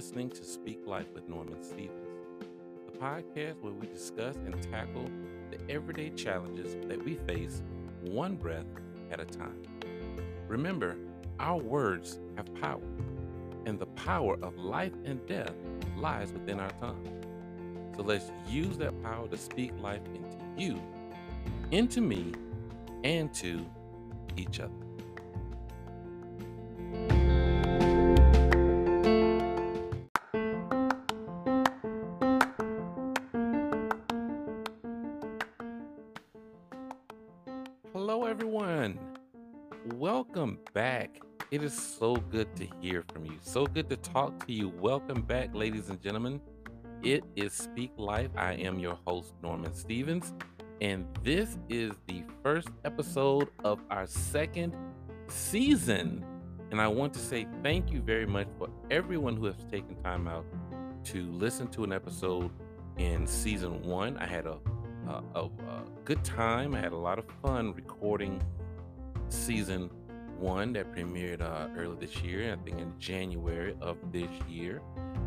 listening to Speak Life with Norman Stevens, the podcast where we discuss and tackle the everyday challenges that we face one breath at a time. Remember, our words have power, and the power of life and death lies within our tongue. So let's use that power to speak life into you, into me, and to each other. It is so good to hear from you. So good to talk to you. Welcome back, ladies and gentlemen. It is Speak Life. I am your host, Norman Stevens, and this is the first episode of our second season. And I want to say thank you very much for everyone who has taken time out to listen to an episode in season one. I had a, a, a, a good time, I had a lot of fun recording season one that premiered uh, early this year, I think in January of this year.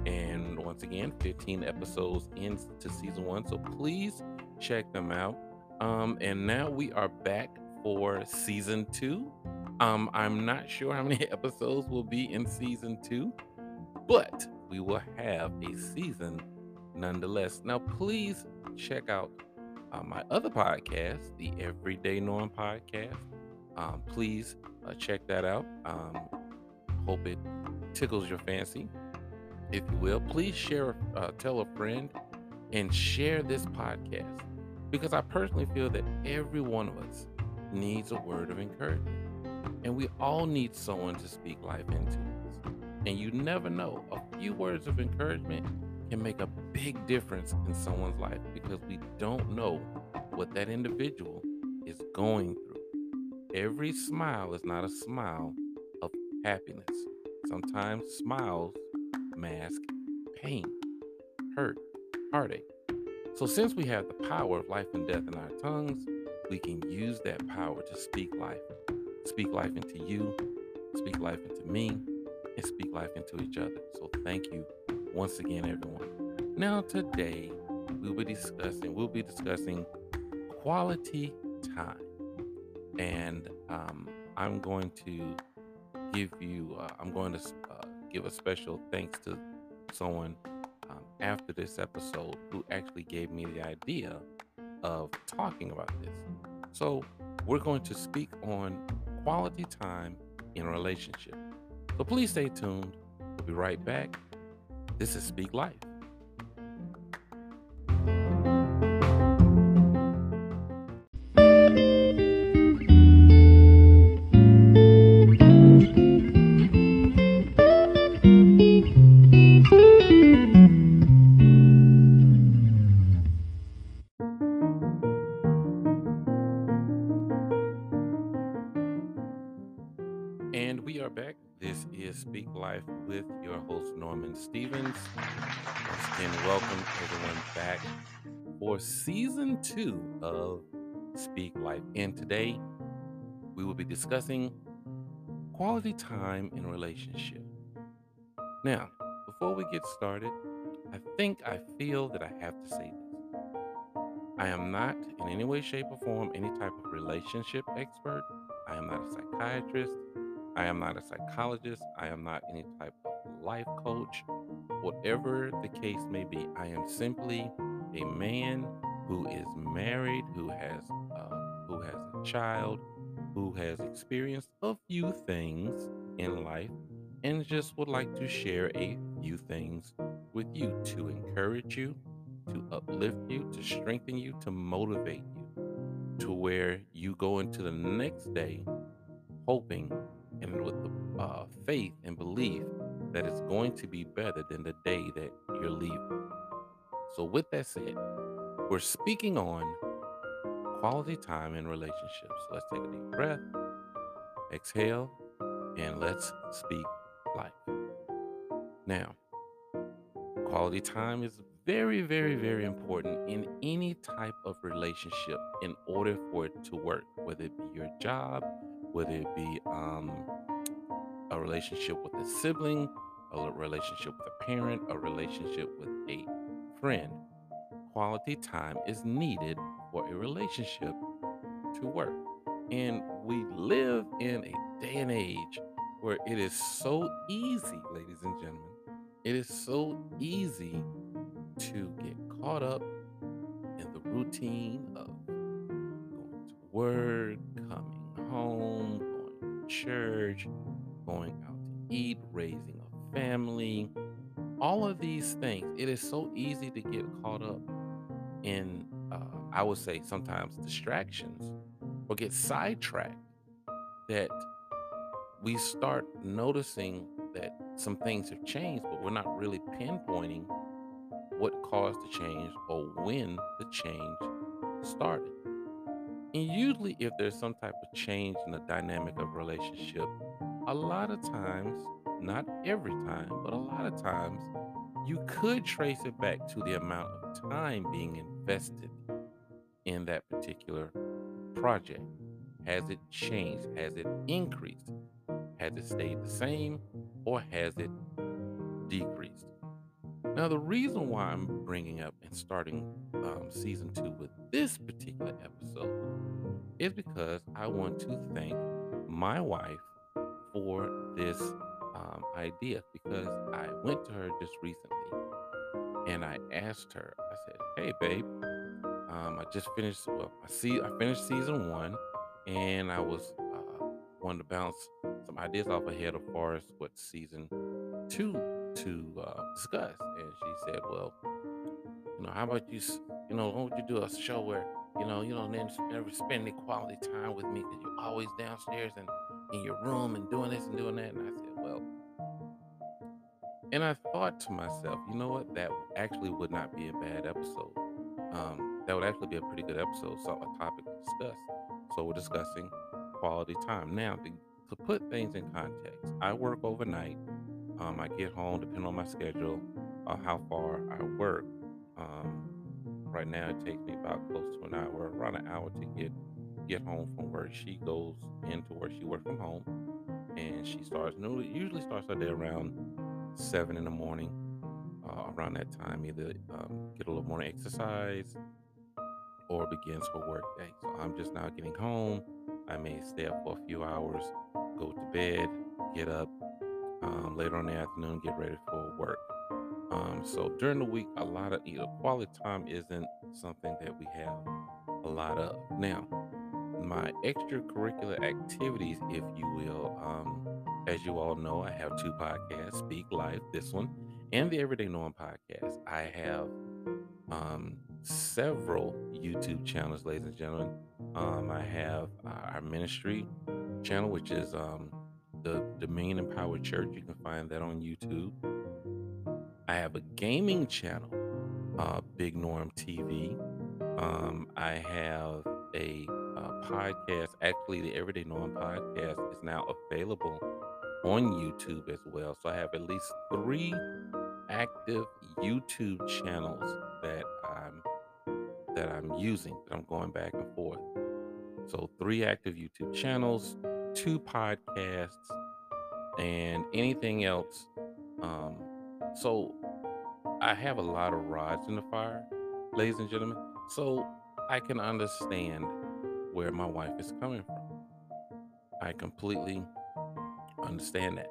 And once again, 15 episodes into season one. So please check them out. Um, and now we are back for season two. Um, I'm not sure how many episodes will be in season two, but we will have a season nonetheless. Now, please check out uh, my other podcast, the Everyday Norm podcast. Um, please uh, check that out. Um, hope it tickles your fancy, if you will. Please share, uh, tell a friend, and share this podcast because I personally feel that every one of us needs a word of encouragement. And we all need someone to speak life into us. And you never know, a few words of encouragement can make a big difference in someone's life because we don't know what that individual is going through. Every smile is not a smile of happiness. Sometimes smiles mask pain, hurt, heartache. So, since we have the power of life and death in our tongues, we can use that power to speak life. Speak life into you, speak life into me, and speak life into each other. So, thank you once again, everyone. Now, today we'll be discussing we'll be discussing quality time, and um, I'm going to give you uh, I'm going to uh, give a special thanks to someone um, after this episode who actually gave me the idea of talking about this. So, we're going to speak on quality time in a relationship. So, please stay tuned. We'll be right back. This is Speak Life. Norman Stevens. Again, welcome everyone back for season two of Speak Life. And today we will be discussing quality time in relationship. Now, before we get started, I think I feel that I have to say this. I am not in any way, shape, or form any type of relationship expert. I am not a psychiatrist. I am not a psychologist. I am not any type of life coach. Whatever the case may be, I am simply a man who is married, who has uh, who has a child, who has experienced a few things in life, and just would like to share a few things with you to encourage you, to uplift you, to strengthen you, to motivate you, to where you go into the next day hoping and with the uh, faith and belief that it's going to be better than the day that you're leaving. So, with that said, we're speaking on quality time in relationships. Let's take a deep breath, exhale, and let's speak life. Now, quality time is very, very, very important in any type of relationship in order for it to work, whether it be your job, whether it be um, a relationship with a sibling, a relationship with a parent, a relationship with a friend. Quality time is needed for a relationship to work. And we live in a day and age where it is so easy, ladies and gentlemen, it is so easy to get caught up in the routine of going to work, coming home, going to church, going out to eat, raising a family, all of these things. It is so easy to get caught up in, uh, I would say, sometimes distractions or get sidetracked that we start noticing that some things have changed, but we're not really pinpointing what caused the change or when the change started. And usually, if there's some type of change in the dynamic of relationship, a lot of times, not every time, but a lot of times, you could trace it back to the amount of time being invested in that particular project. Has it changed? Has it increased? Has it stayed the same or has it decreased? Now, the reason why I'm bringing up and starting um, season two with this particular episode is because I want to thank my wife for this um, idea because I went to her just recently and I asked her, I said, Hey, babe, um, I just finished, well, I see, I finished season one and I was uh, wanting to bounce some ideas off her ahead of Forest what season two to uh, discuss. And she said, "Well, you know, how about you? You know, why don't you do a show where you know you don't never spend any quality time with me because you're always downstairs and in your room and doing this and doing that." And I said, "Well." And I thought to myself, you know what? That actually would not be a bad episode. Um, that would actually be a pretty good episode, so a topic to discuss. So we're discussing quality time. Now, to, to put things in context, I work overnight. Um, I get home, depending on my schedule, uh, how far I work. Um, right now, it takes me about close to an hour, around an hour to get get home from work. She goes into work. She works from home, and she starts. Usually starts her day around seven in the morning. Uh, around that time, either um, get a little morning exercise or begins her work day. So I'm just now getting home. I may stay up for a few hours, go to bed, get up um, later on the afternoon, get ready for work. Um, so during the week, a lot of you know, quality time isn't something that we have a lot of. Now, my extracurricular activities, if you will, um, as you all know, I have two podcasts Speak Life, this one, and the Everyday Norm podcast. I have um, several YouTube channels, ladies and gentlemen. Um, I have our ministry channel, which is um, the Dominion Empowered Church. You can find that on YouTube. I have a gaming channel, uh, Big Norm TV. Um, I have a uh, podcast. Actually, the Everyday Norm podcast is now available on YouTube as well. So I have at least three active YouTube channels that I'm that I'm using, that I'm going back and forth. So, three active YouTube channels, two podcasts, and anything else. Um, so, I have a lot of rods in the fire, ladies and gentlemen. So, I can understand where my wife is coming from. I completely understand that.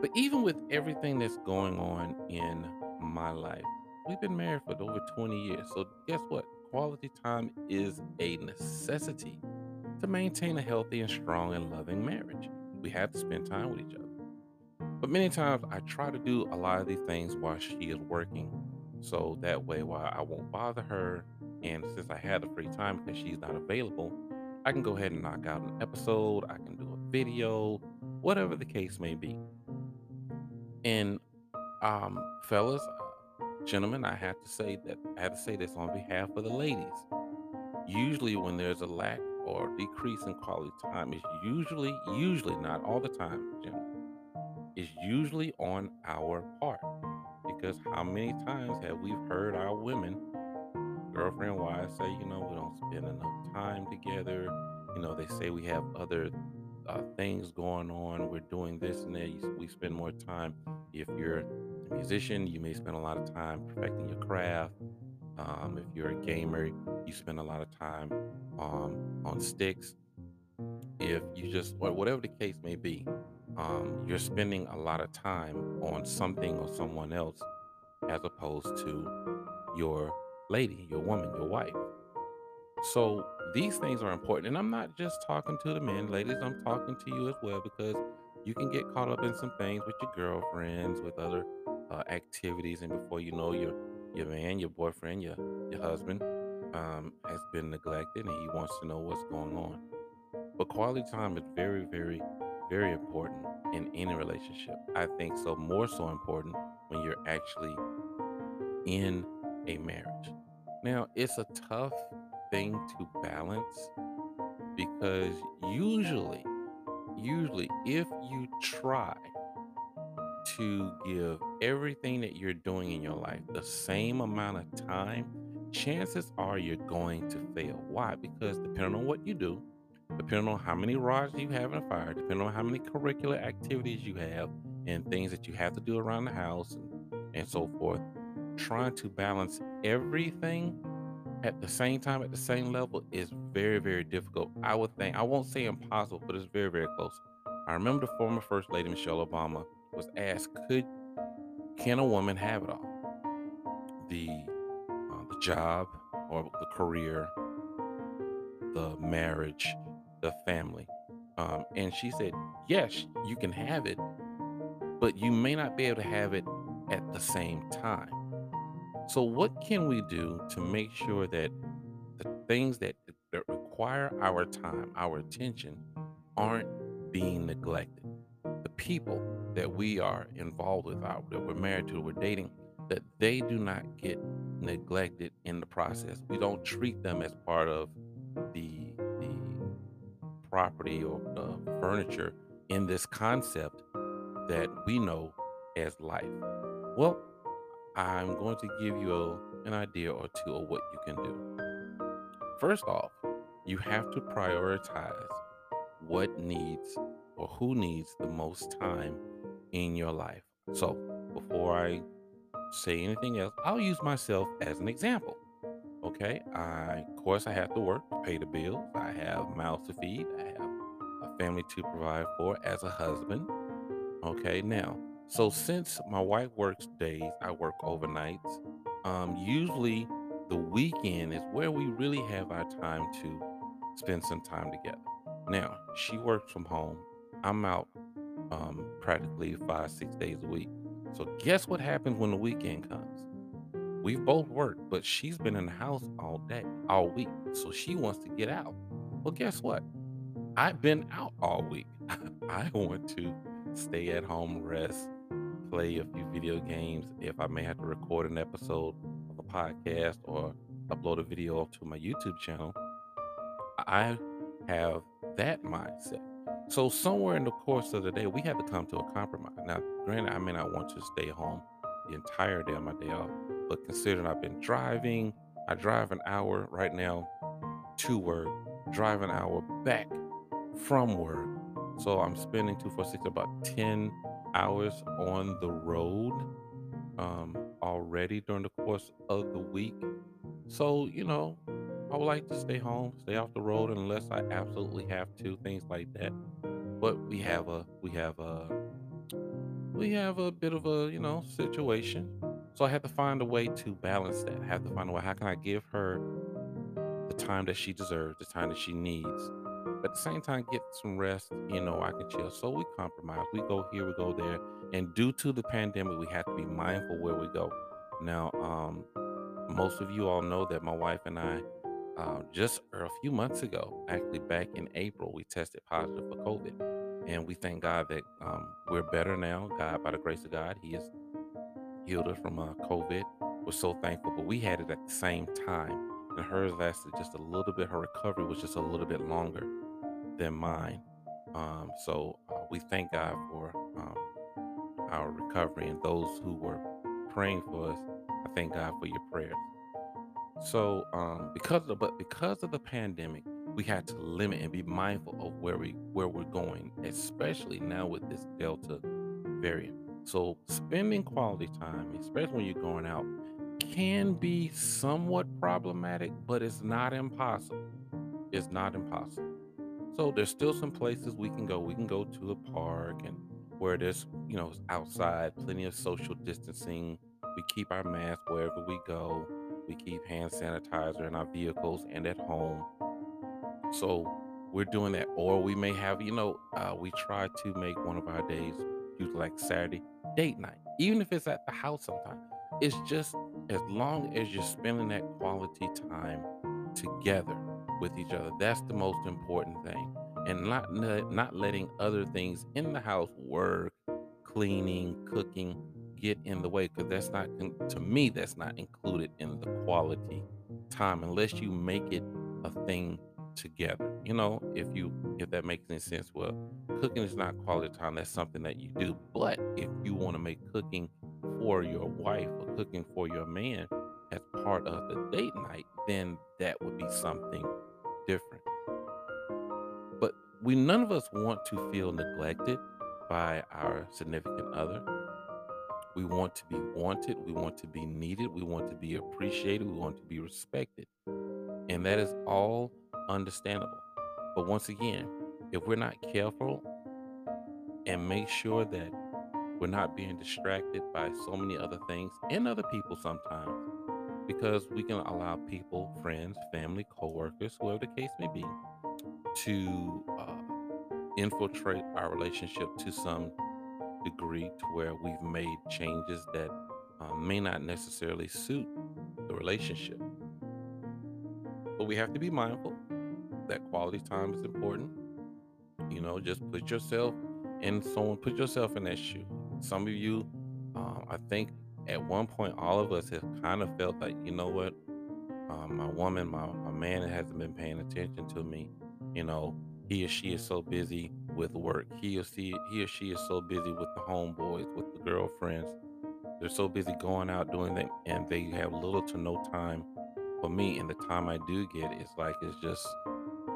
But even with everything that's going on in my life, We've been married for over 20 years. So, guess what? Quality time is a necessity to maintain a healthy and strong and loving marriage. We have to spend time with each other. But many times I try to do a lot of these things while she is working. So that way, while I won't bother her, and since I have the free time because she's not available, I can go ahead and knock out an episode, I can do a video, whatever the case may be. And um, fellas, gentlemen, I have to say that I have to say this on behalf of the ladies. Usually, when there's a lack or decrease in quality time, it's usually, usually not all the time, gentlemen, it's usually on our part. Because how many times have we heard our women, girlfriend wives, say, you know, we don't spend enough time together. You know, they say we have other uh, things going on. We're doing this and that. We spend more time. If you're a musician, you may spend a lot of time perfecting your craft. Um, if you're a gamer, you spend a lot of time um, on sticks. If you just, or whatever the case may be, um, you're spending a lot of time on something or someone else as opposed to your lady, your woman, your wife. So these things are important. And I'm not just talking to the men, ladies, I'm talking to you as well because you can get caught up in some things with your girlfriends, with other uh, activities, and before you know your your man, your boyfriend, your your husband um, has been neglected and he wants to know what's going on. But quality time is very, very, very important in any relationship. I think so more so important when you're actually in a marriage. Now, it's a tough thing to balance because usually, usually, if you try to give everything that you're doing in your life the same amount of time, chances are you're going to fail. Why? Because depending on what you do, depending on how many rods you have in a fire, depending on how many curricular activities you have and things that you have to do around the house and, and so forth, trying to balance everything at the same time at the same level is very very difficult. I would think i won't say impossible but it's very very close. I remember the former first lady michelle obama was asked could can a woman have it all? The uh, the job or the career the marriage the family? Um, and she said yes you can have it but you may not be able to have it at the same time so, what can we do to make sure that the things that, that require our time, our attention, aren't being neglected? The people that we are involved with, our, that we're married to, we're dating, that they do not get neglected in the process. We don't treat them as part of the the property or uh, furniture in this concept that we know as life. Well, I'm going to give you a, an idea or two of what you can do. First off, you have to prioritize what needs or who needs the most time in your life. So, before I say anything else, I'll use myself as an example. Okay, I of course I have to work to pay the bills. I have mouths to feed. I have a family to provide for as a husband. Okay, now so since my wife works days, I work overnights. Um, usually the weekend is where we really have our time to spend some time together. Now, she works from home. I'm out um, practically five, six days a week. So guess what happens when the weekend comes? We've both worked, but she's been in the house all day, all week. So she wants to get out. Well, guess what? I've been out all week. I want to stay at home, rest, play a few video games, if I may have to record an episode of a podcast or upload a video to my YouTube channel, I have that mindset. So somewhere in the course of the day, we have to come to a compromise. Now, granted, I may not want to stay home the entire day of my day off, but considering I've been driving, I drive an hour right now to work, drive an hour back from work. So I'm spending two, four, six, about 10 hours on the road um, already during the course of the week. So, you know, I would like to stay home, stay off the road unless I absolutely have to, things like that. But we have a we have a we have a bit of a, you know, situation. So I have to find a way to balance that. I have to find a way how can I give her the time that she deserves, the time that she needs. At the same time, get some rest, you know, I can chill. So we compromise. We go here, we go there. And due to the pandemic, we have to be mindful where we go. Now, um, most of you all know that my wife and I, uh, just a few months ago, actually back in April, we tested positive for COVID. And we thank God that um, we're better now. God, by the grace of God, He has healed us from uh, COVID. We're so thankful. But we had it at the same time. And hers lasted just a little bit. Her recovery was just a little bit longer than mine. Um, so uh, we thank God for um, our recovery and those who were praying for us. I thank God for your prayers. So um, because of but because of the pandemic, we had to limit and be mindful of where we where we're going, especially now with this Delta variant. So spending quality time, especially when you're going out, can be somewhat problematic, but it's not impossible. It's not impossible. So there's still some places we can go. We can go to a park and where there's, you know, outside, plenty of social distancing. We keep our mask wherever we go. We keep hand sanitizer in our vehicles and at home. So we're doing that. Or we may have, you know, uh, we try to make one of our days, usually like Saturday, date night, even if it's at the house sometimes. It's just as long as you're spending that quality time together with each other. That's the most important thing. And not not letting other things in the house, work, cleaning, cooking, get in the way because that's not to me that's not included in the quality time unless you make it a thing together. You know, if you if that makes any sense. Well, cooking is not quality time. That's something that you do. But if you want to make cooking for your wife or cooking for your man as part of the date night, then that would be something we none of us want to feel neglected by our significant other. We want to be wanted, we want to be needed, we want to be appreciated, we want to be respected. And that is all understandable. But once again, if we're not careful and make sure that we're not being distracted by so many other things and other people sometimes, because we can allow people, friends, family, coworkers, whoever the case may be, to uh, infiltrate our relationship to some degree to where we've made changes that uh, may not necessarily suit the relationship. But we have to be mindful that quality time is important. You know, just put yourself in someone, put yourself in that shoe. Some of you, um, I think at one point, all of us have kind of felt like, you know what, um, my woman, my, my man hasn't been paying attention to me. You know, he or she is so busy with work. He or she, he or she is so busy with the homeboys, with the girlfriends. They're so busy going out doing that, and they have little to no time for me. And the time I do get, it's like it's just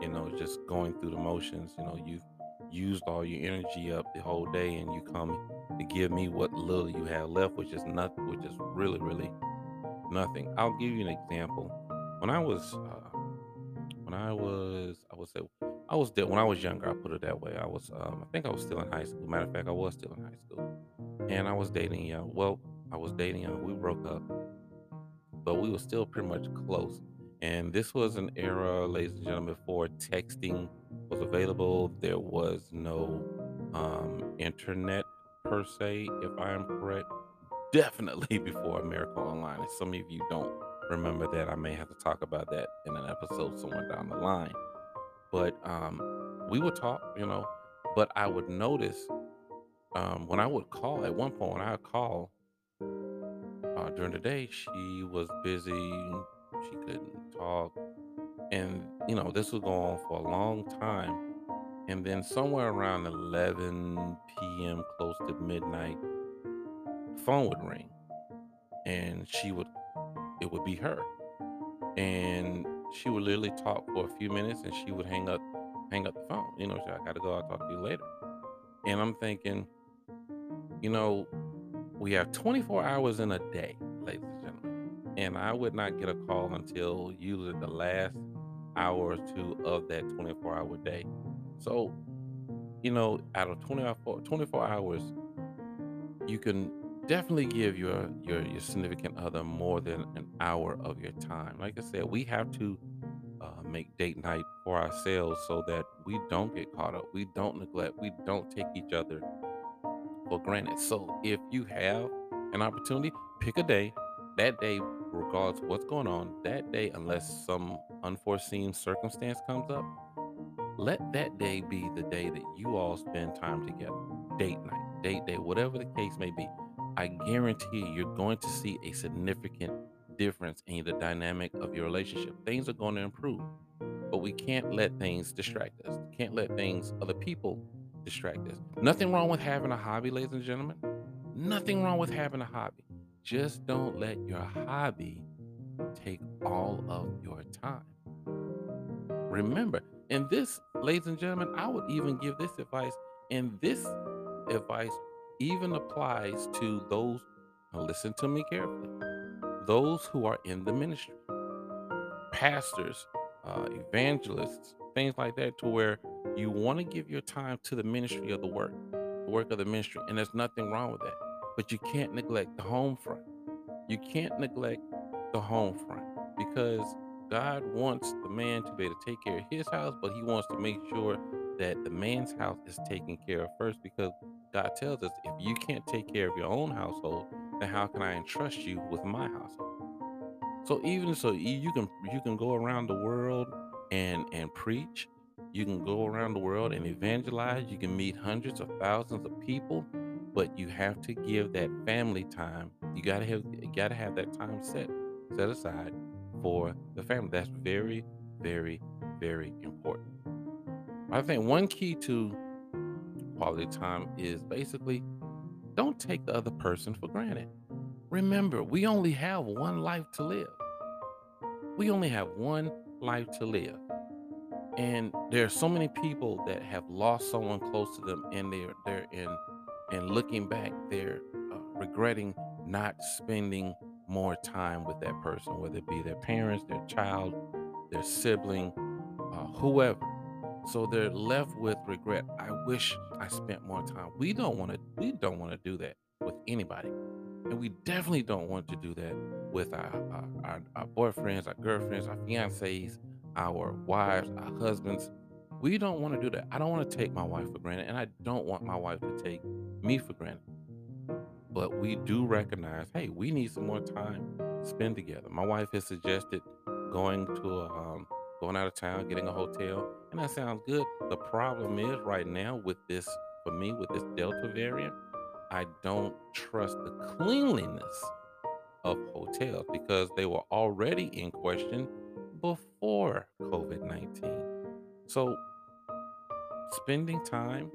you know, just going through the motions. You know, you've used all your energy up the whole day, and you come to give me what little you have left, which is nothing, which is really, really nothing. I'll give you an example. When I was, uh, when I was, I would say, I was dead when I was younger. I put it that way. I was, um, I think I was still in high school. Matter of fact, I was still in high school, and I was dating. Well, I was dating. Uh, we broke up, but we were still pretty much close and this was an era, ladies and gentlemen, before texting was available. There was no um, internet per se, if I am correct. Definitely before America Online. And some of you don't remember that. I may have to talk about that in an episode somewhere down the line. But um, we would talk, you know, but I would notice um, when I would call, at one point, when I would call uh, during the day, she was busy she couldn't talk. And, you know, this was going on for a long time. And then somewhere around 11 p.m., close to midnight, phone would ring. And she would, it would be her. And she would literally talk for a few minutes and she would hang up, hang up the phone. You know, I got to go, I'll talk to you later. And I'm thinking, you know, we have 24 hours in a day, ladies and gentlemen. and I would not get a call until usually the last hour or two of that 24 hour day. So, you know, out of 24, 24 hours, you can definitely give your, your your significant other more than an hour of your time. Like I said, we have to uh, make date night for ourselves so that we don't get caught up, we don't neglect, we don't take each other for granted. So if you have an opportunity, pick a day. That day regardless of what's going on that day, unless some unforeseen circumstance comes up, let that day be the day that you all spend time together. Date night, date day, whatever the case may be. I guarantee you, you're going to see a significant difference in the dynamic of your relationship. Things are going to improve, but we can't let things distract us. Can't let things, other people, distract us. Nothing wrong with having a hobby, ladies and gentlemen. Nothing wrong with having a hobby. Just don't let your hobby take all of your time. Remember, in this, ladies and gentlemen, I would even give this advice, and this advice even applies to those, listen to me carefully, those who are in the ministry, pastors, uh, evangelists, things like that, to where you want to give your time to the ministry of the work, the work of the ministry, and there's nothing wrong with that. But you can't neglect the home front. You can't neglect the home front because God wants the man to be able to take care of his house, but he wants to make sure that the man's house is taken care of first because God tells us if you can't take care of your own household, then how can I entrust you with my household? So even so you can you can go around the world and and preach. You can go around the world and evangelize. You can meet hundreds of thousands of people, but you have to give that family time. You gotta have you gotta have that time set set aside for the family. That's very, very, very important. I think one key to quality time is basically don't take the other person for granted. Remember, we only have one life to live. We only have one life to live. And there are so many people that have lost someone close to them and they're they're in and looking back, they're uh, regretting not spending more time with that person, whether it be their parents, their child, their sibling, uh, whoever. So they're left with regret. I wish I spent more time. We don't want to. We don't want to do that with anybody, and we definitely don't want to do that with our our, our, boyfriends, our girlfriends, our fiancés, our wives, our husbands. We don't want to do that. I don't want to take my wife for granted, and I don't want my wife to take me for granted but we do recognize, hey, we need some more time spend together. My wife has suggested going to a um, going out of town, getting a hotel, and that sounds good. The problem is right now with this, for me, with this Delta variant, I don't trust the cleanliness of hotels because they were already in question before COVID 19. So, spending time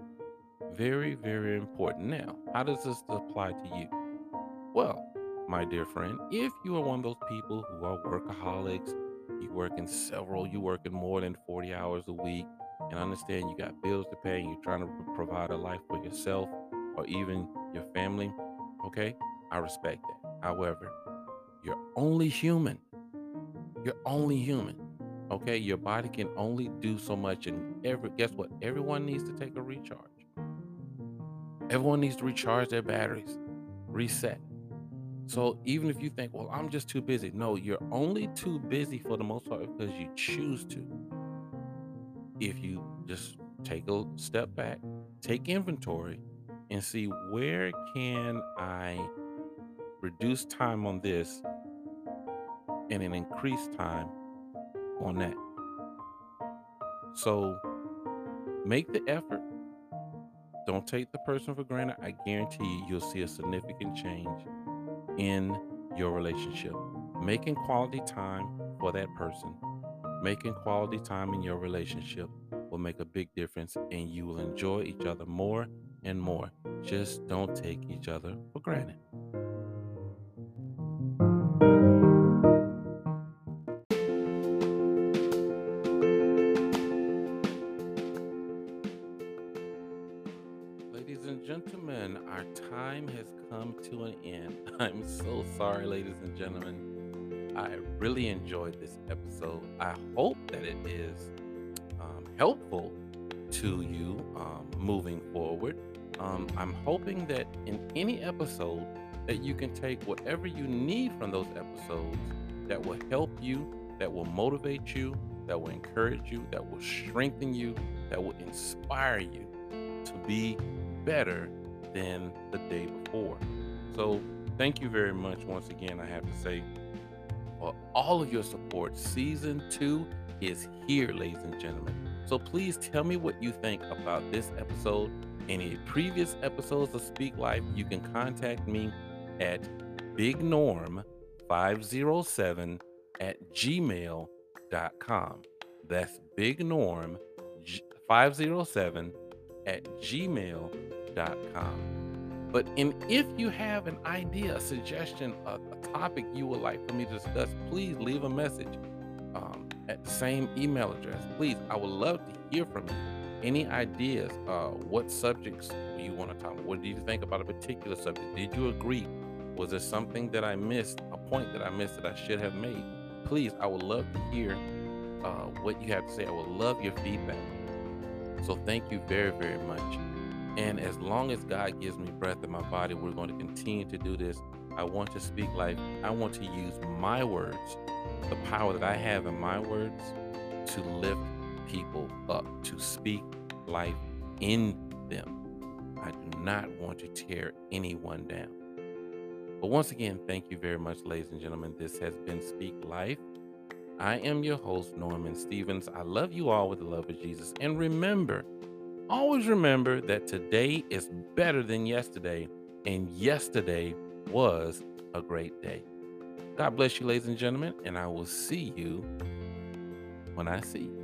very, very important. Now, how does this apply to you? Well, my dear friend, if you are one of those people who are workaholics, you work in several, you work in more than 40 hours a week, and understand you got bills to pay and you're trying to provide a life for yourself or even your family, okay? I respect that. However, you're only human. You're only human. Okay, your body can only do so much, and every guess what? Everyone needs to take a recharge. Everyone needs to recharge their batteries, reset. So even if you think, well, I'm just too busy, no, you're only too busy for the most part because you choose to. If you just take a step back, take inventory, and see where can I reduce time on this and an increased time on that. So make the effort don't take the person for granted. I guarantee you, you'll see a significant change in your relationship. Making quality time for that person, making quality time in your relationship will make a big difference and you will enjoy each other more and more. Just don't take each other for granted. Sorry, ladies and gentlemen. I really enjoyed this episode. I hope that it is um, helpful to you um, moving forward. Um, I'm hoping that in any episode that you can take whatever you need from those episodes that will help you, that will motivate you, that will encourage you, that will strengthen you, that will inspire you to be better than the day before. So thank you very much once again. I have to say for all of your support. Season two is here, ladies and gentlemen. So please tell me what you think about this episode. Any previous episodes of Speak Life, you can contact me at bignorm507 at gmail.com. That's bignorm507 at gmail.com. But in, if you have an idea, a suggestion, a, a, topic you would like for me to discuss, please leave a message um, at the same email address. Please, I would love to hear from you. Any ideas? Uh, what subjects do you want to talk about? What do you think about a particular subject? Did you agree? Was there something that I missed, a point that I missed that I should have made? Please, I would love to hear uh, what you have to say. I would love your feedback. So thank you very, very much. And as long as God gives me breath in my body, we're going to continue to do this. I want to speak life. I want to use my words, the power that I have in my words, to lift people up, to speak life in them. I do not want to tear anyone down. But once again, thank you very much, ladies and gentlemen. This has been Speak Life. I am your host, Norman Stevens. I love you all with the love of Jesus. And remember, always remember that today is better than yesterday, and yesterday was a great day. God bless you, ladies and gentlemen, and I will see you when I see you.